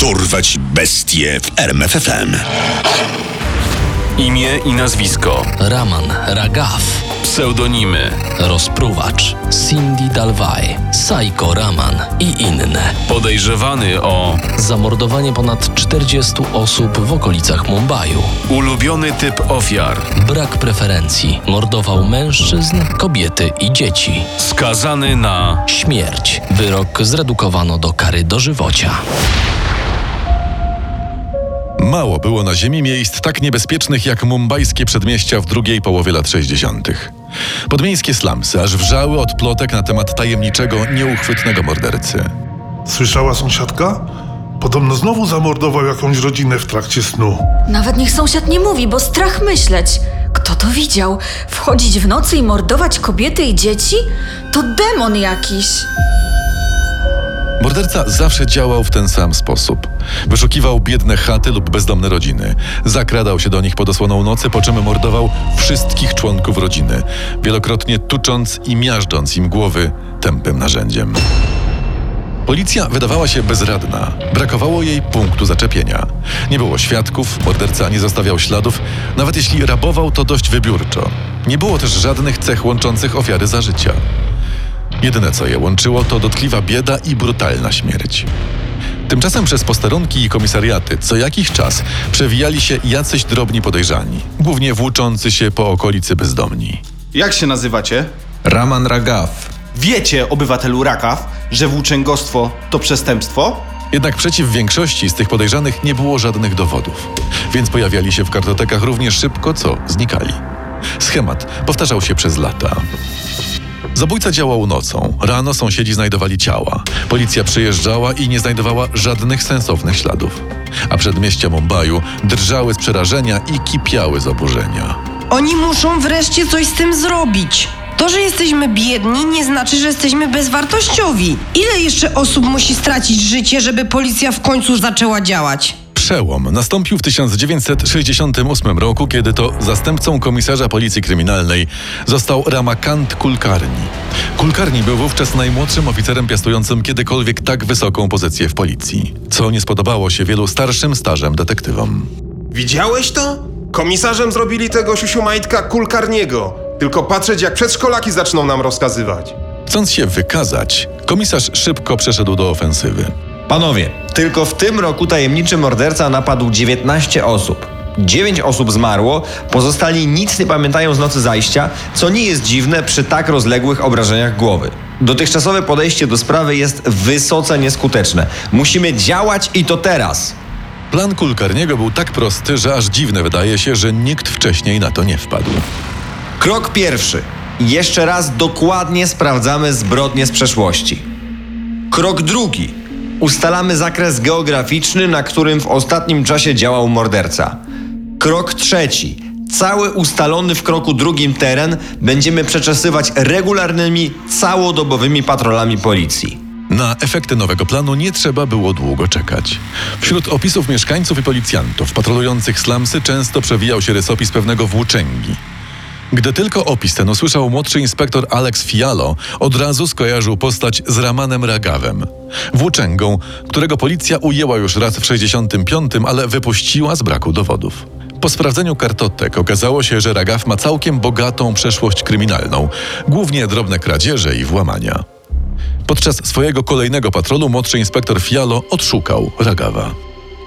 Dorwać bestie w RMFFM. Imię i nazwisko. Raman Ragaf, Pseudonimy. rozpruwacz, Cindy Dalwaj, Saiko Raman i inne. Podejrzewany o Zamordowanie ponad 40 osób w okolicach Mumbaiu. ulubiony typ ofiar. Brak preferencji. Mordował mężczyzn, kobiety i dzieci. Skazany na Śmierć. Wyrok zredukowano do kary dożywocia. Mało było na Ziemi miejsc tak niebezpiecznych jak mumbajskie przedmieścia w drugiej połowie lat 60. Podmiejskie slumsy aż wrzały od plotek na temat tajemniczego, nieuchwytnego mordercy. Słyszała sąsiadka? Podobno znowu zamordował jakąś rodzinę w trakcie snu. Nawet niech sąsiad nie mówi, bo strach myśleć. Kto to widział? Wchodzić w nocy i mordować kobiety i dzieci? To demon jakiś. Morderca zawsze działał w ten sam sposób. Wyszukiwał biedne chaty lub bezdomne rodziny. Zakradał się do nich pod osłoną nocy, po czym mordował wszystkich członków rodziny, wielokrotnie tucząc i miażdżąc im głowy tępym narzędziem. Policja wydawała się bezradna. Brakowało jej punktu zaczepienia. Nie było świadków, morderca nie zostawiał śladów, nawet jeśli rabował, to dość wybiórczo. Nie było też żadnych cech łączących ofiary za życia. Jedyne co je łączyło to dotkliwa bieda i brutalna śmierć. Tymczasem przez posterunki i komisariaty co jakiś czas przewijali się jacyś drobni podejrzani, głównie włóczący się po okolicy bezdomni. Jak się nazywacie? Raman Ragaf. Wiecie, obywatelu Rakaw, że włóczęgostwo to przestępstwo? Jednak przeciw większości z tych podejrzanych nie było żadnych dowodów, więc pojawiali się w kartotekach równie szybko, co znikali. Schemat powtarzał się przez lata. Zabójca działał nocą. Rano sąsiedzi znajdowali ciała. Policja przyjeżdżała i nie znajdowała żadnych sensownych śladów. A przedmieścia Mumbaiu drżały z przerażenia i kipiały z oburzenia. Oni muszą wreszcie coś z tym zrobić. To, że jesteśmy biedni, nie znaczy, że jesteśmy bezwartościowi. Ile jeszcze osób musi stracić życie, żeby policja w końcu zaczęła działać? Przełom nastąpił w 1968 roku, kiedy to zastępcą komisarza policji kryminalnej został Ramakant Kulkarni. Kulkarni był wówczas najmłodszym oficerem piastującym kiedykolwiek tak wysoką pozycję w policji, co nie spodobało się wielu starszym stażem detektywom. Widziałeś to? Komisarzem zrobili tego siusiumajtka Kulkarniego. Tylko patrzeć, jak przedszkolaki zaczną nam rozkazywać. Chcąc się wykazać, komisarz szybko przeszedł do ofensywy. Panowie, tylko w tym roku tajemniczy morderca napadł 19 osób. 9 osób zmarło, pozostali nic nie pamiętają z nocy zajścia, co nie jest dziwne przy tak rozległych obrażeniach głowy. Dotychczasowe podejście do sprawy jest wysoce nieskuteczne. Musimy działać i to teraz. Plan Kulkarniego był tak prosty, że aż dziwne wydaje się, że nikt wcześniej na to nie wpadł. Krok pierwszy. Jeszcze raz dokładnie sprawdzamy zbrodnie z przeszłości. Krok drugi. Ustalamy zakres geograficzny, na którym w ostatnim czasie działał morderca. Krok trzeci. Cały ustalony w kroku drugim teren będziemy przeczesywać regularnymi, całodobowymi patrolami policji. Na efekty nowego planu nie trzeba było długo czekać. Wśród opisów mieszkańców i policjantów patrolujących slumsy często przewijał się rysopis pewnego włóczęgi. Gdy tylko opis ten usłyszał młodszy inspektor Alex Fialo, od razu skojarzył postać z Ramanem Ragawem. Włóczęgą, którego policja ujęła już raz w 65, ale wypuściła z braku dowodów. Po sprawdzeniu kartotek okazało się, że Ragaw ma całkiem bogatą przeszłość kryminalną, głównie drobne kradzieże i włamania. Podczas swojego kolejnego patrolu młodszy inspektor Fialo odszukał Ragawa.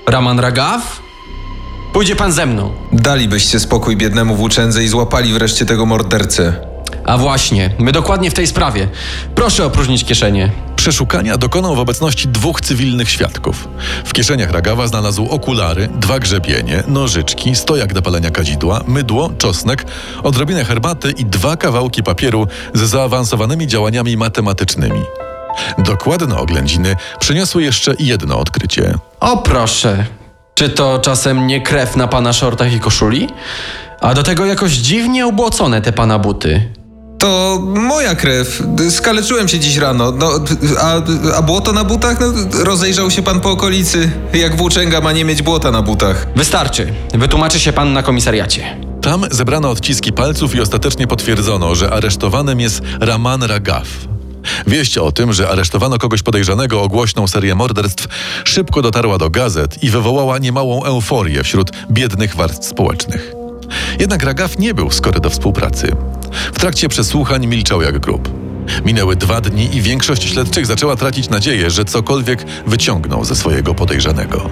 Raman Ragaw? Pójdzie pan ze mną. Dalibyście spokój biednemu włóczędze i złapali wreszcie tego mordercę. A właśnie, my dokładnie w tej sprawie. Proszę opróżnić kieszenie. Przeszukania dokonał w obecności dwóch cywilnych świadków. W kieszeniach Ragawa znalazł okulary, dwa grzebienie, nożyczki, stojak do palenia kadzidła, mydło, czosnek, odrobinę herbaty i dwa kawałki papieru z zaawansowanymi działaniami matematycznymi. Dokładne oględziny przyniosły jeszcze jedno odkrycie. O proszę. Czy to czasem nie krew na pana shortach i koszuli? A do tego jakoś dziwnie ubłocone te pana buty. To moja krew. Skaleczyłem się dziś rano. No, a, a błoto na butach? No, rozejrzał się pan po okolicy. Jak włóczęga ma nie mieć błota na butach. Wystarczy. Wytłumaczy się pan na komisariacie. Tam zebrano odciski palców i ostatecznie potwierdzono, że aresztowanym jest Raman Ragaf. Wieść o tym, że aresztowano kogoś podejrzanego o głośną serię morderstw, szybko dotarła do gazet i wywołała niemałą euforię wśród biednych warstw społecznych. Jednak Ragaf nie był skory do współpracy. W trakcie przesłuchań milczał jak grób. Minęły dwa dni i większość śledczych zaczęła tracić nadzieję, że cokolwiek wyciągną ze swojego podejrzanego.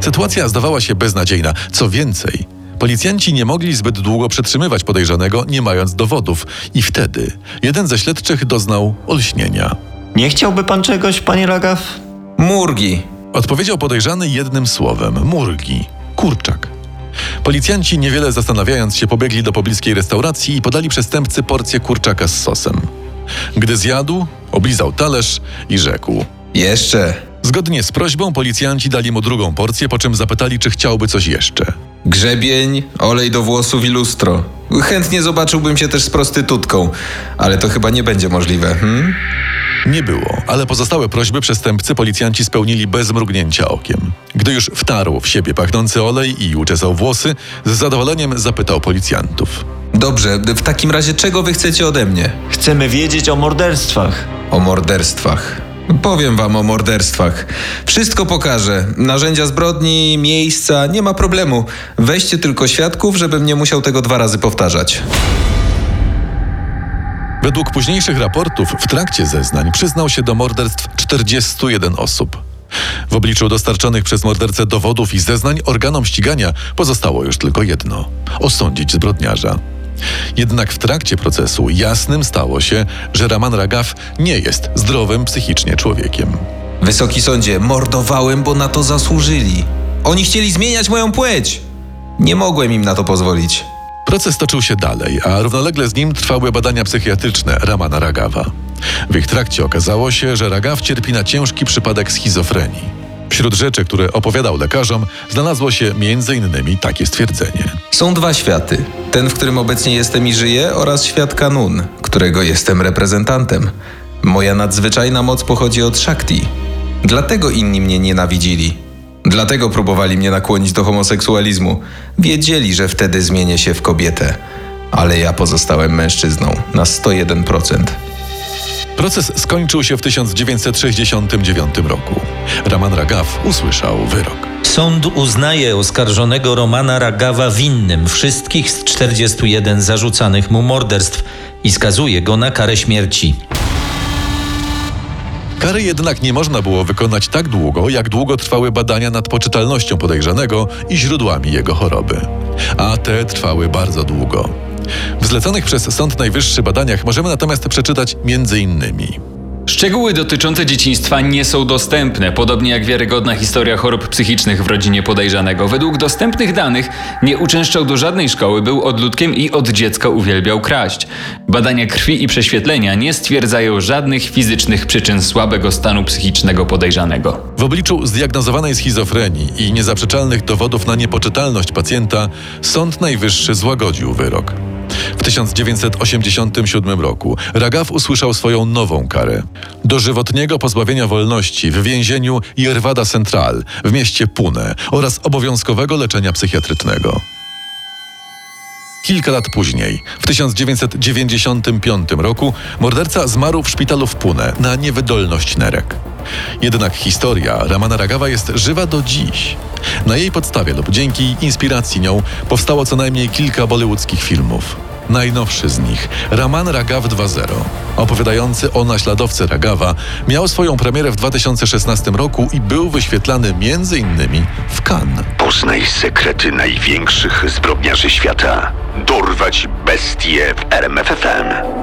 Sytuacja zdawała się beznadziejna. Co więcej, policjanci nie mogli zbyt długo przetrzymywać podejrzanego, nie mając dowodów, i wtedy jeden ze śledczych doznał olśnienia. Nie chciałby pan czegoś, panie Ragaf? Murgi. Odpowiedział podejrzany jednym słowem: murgi, kurczak. Policjanci, niewiele zastanawiając się, pobiegli do pobliskiej restauracji i podali przestępcy porcję kurczaka z sosem. Gdy zjadł, oblizał talerz i rzekł: Jeszcze. Zgodnie z prośbą policjanci dali mu drugą porcję, po czym zapytali, czy chciałby coś jeszcze. Grzebień, olej do włosów i lustro. Chętnie zobaczyłbym się też z prostytutką, ale to chyba nie będzie możliwe, hmm? Nie było, ale pozostałe prośby przestępcy policjanci spełnili bez mrugnięcia okiem. Gdy już wtarł w siebie pachnący olej i uczesał włosy, z zadowoleniem zapytał policjantów. Dobrze, w takim razie czego wy chcecie ode mnie? Chcemy wiedzieć o morderstwach. O morderstwach. Powiem wam o morderstwach. Wszystko pokażę. Narzędzia zbrodni, miejsca, nie ma problemu. Weźcie tylko świadków, żebym nie musiał tego dwa razy powtarzać. Według późniejszych raportów w trakcie zeznań przyznał się do morderstw 41 osób. W obliczu dostarczonych przez mordercę dowodów i zeznań organom ścigania pozostało już tylko jedno osądzić zbrodniarza. Jednak w trakcie procesu jasnym stało się, że Raman Ragaf nie jest zdrowym psychicznie człowiekiem. Wysoki sądzie, mordowałem, bo na to zasłużyli. Oni chcieli zmieniać moją płeć. Nie mogłem im na to pozwolić. Proces toczył się dalej, a równolegle z nim trwały badania psychiatryczne Ramana Ragawa. W ich trakcie okazało się, że Ragaw cierpi na ciężki przypadek schizofrenii. Wśród rzeczy, które opowiadał lekarzom, znalazło się m.in. takie stwierdzenie. Są dwa światy. Ten, w którym obecnie jestem i żyję, oraz świat Kanun, którego jestem reprezentantem. Moja nadzwyczajna moc pochodzi od Shakti. Dlatego inni mnie nienawidzili. Dlatego próbowali mnie nakłonić do homoseksualizmu. Wiedzieli, że wtedy zmienię się w kobietę. Ale ja pozostałem mężczyzną na 101%. Proces skończył się w 1969 roku. Raman Ragaw usłyszał wyrok. Sąd uznaje oskarżonego Romana Ragawa winnym wszystkich z 41 zarzucanych mu morderstw i skazuje go na karę śmierci. Kary jednak nie można było wykonać tak długo, jak długo trwały badania nad poczytalnością podejrzanego i źródłami jego choroby. A te trwały bardzo długo. W zleconych przez Sąd Najwyższy badaniach możemy natomiast przeczytać między innymi. Szczegóły dotyczące dzieciństwa nie są dostępne, podobnie jak wiarygodna historia chorób psychicznych w rodzinie podejrzanego. Według dostępnych danych nie uczęszczał do żadnej szkoły, był odludkiem i od dziecka uwielbiał kraść. Badania krwi i prześwietlenia nie stwierdzają żadnych fizycznych przyczyn słabego stanu psychicznego podejrzanego. W obliczu zdiagnozowanej schizofrenii i niezaprzeczalnych dowodów na niepoczytalność pacjenta, Sąd Najwyższy złagodził wyrok. W 1987 roku Ragaw usłyszał swoją nową karę dożywotniego pozbawienia wolności w więzieniu Yerwada Central w mieście Pune oraz obowiązkowego leczenia psychiatrycznego. Kilka lat później, w 1995 roku, morderca zmarł w szpitalu w Pune na niewydolność nerek. Jednak historia Ramana Ragawa jest żywa do dziś. Na jej podstawie lub dzięki inspiracji nią powstało co najmniej kilka bollywoodzkich filmów. Najnowszy z nich, Raman Ragav 2.0, opowiadający o naśladowcy Ragawa, miał swoją premierę w 2016 roku i był wyświetlany m.in. w Cannes. Poznaj sekrety największych zbrodniarzy świata. Dorwać bestie w RMFFM.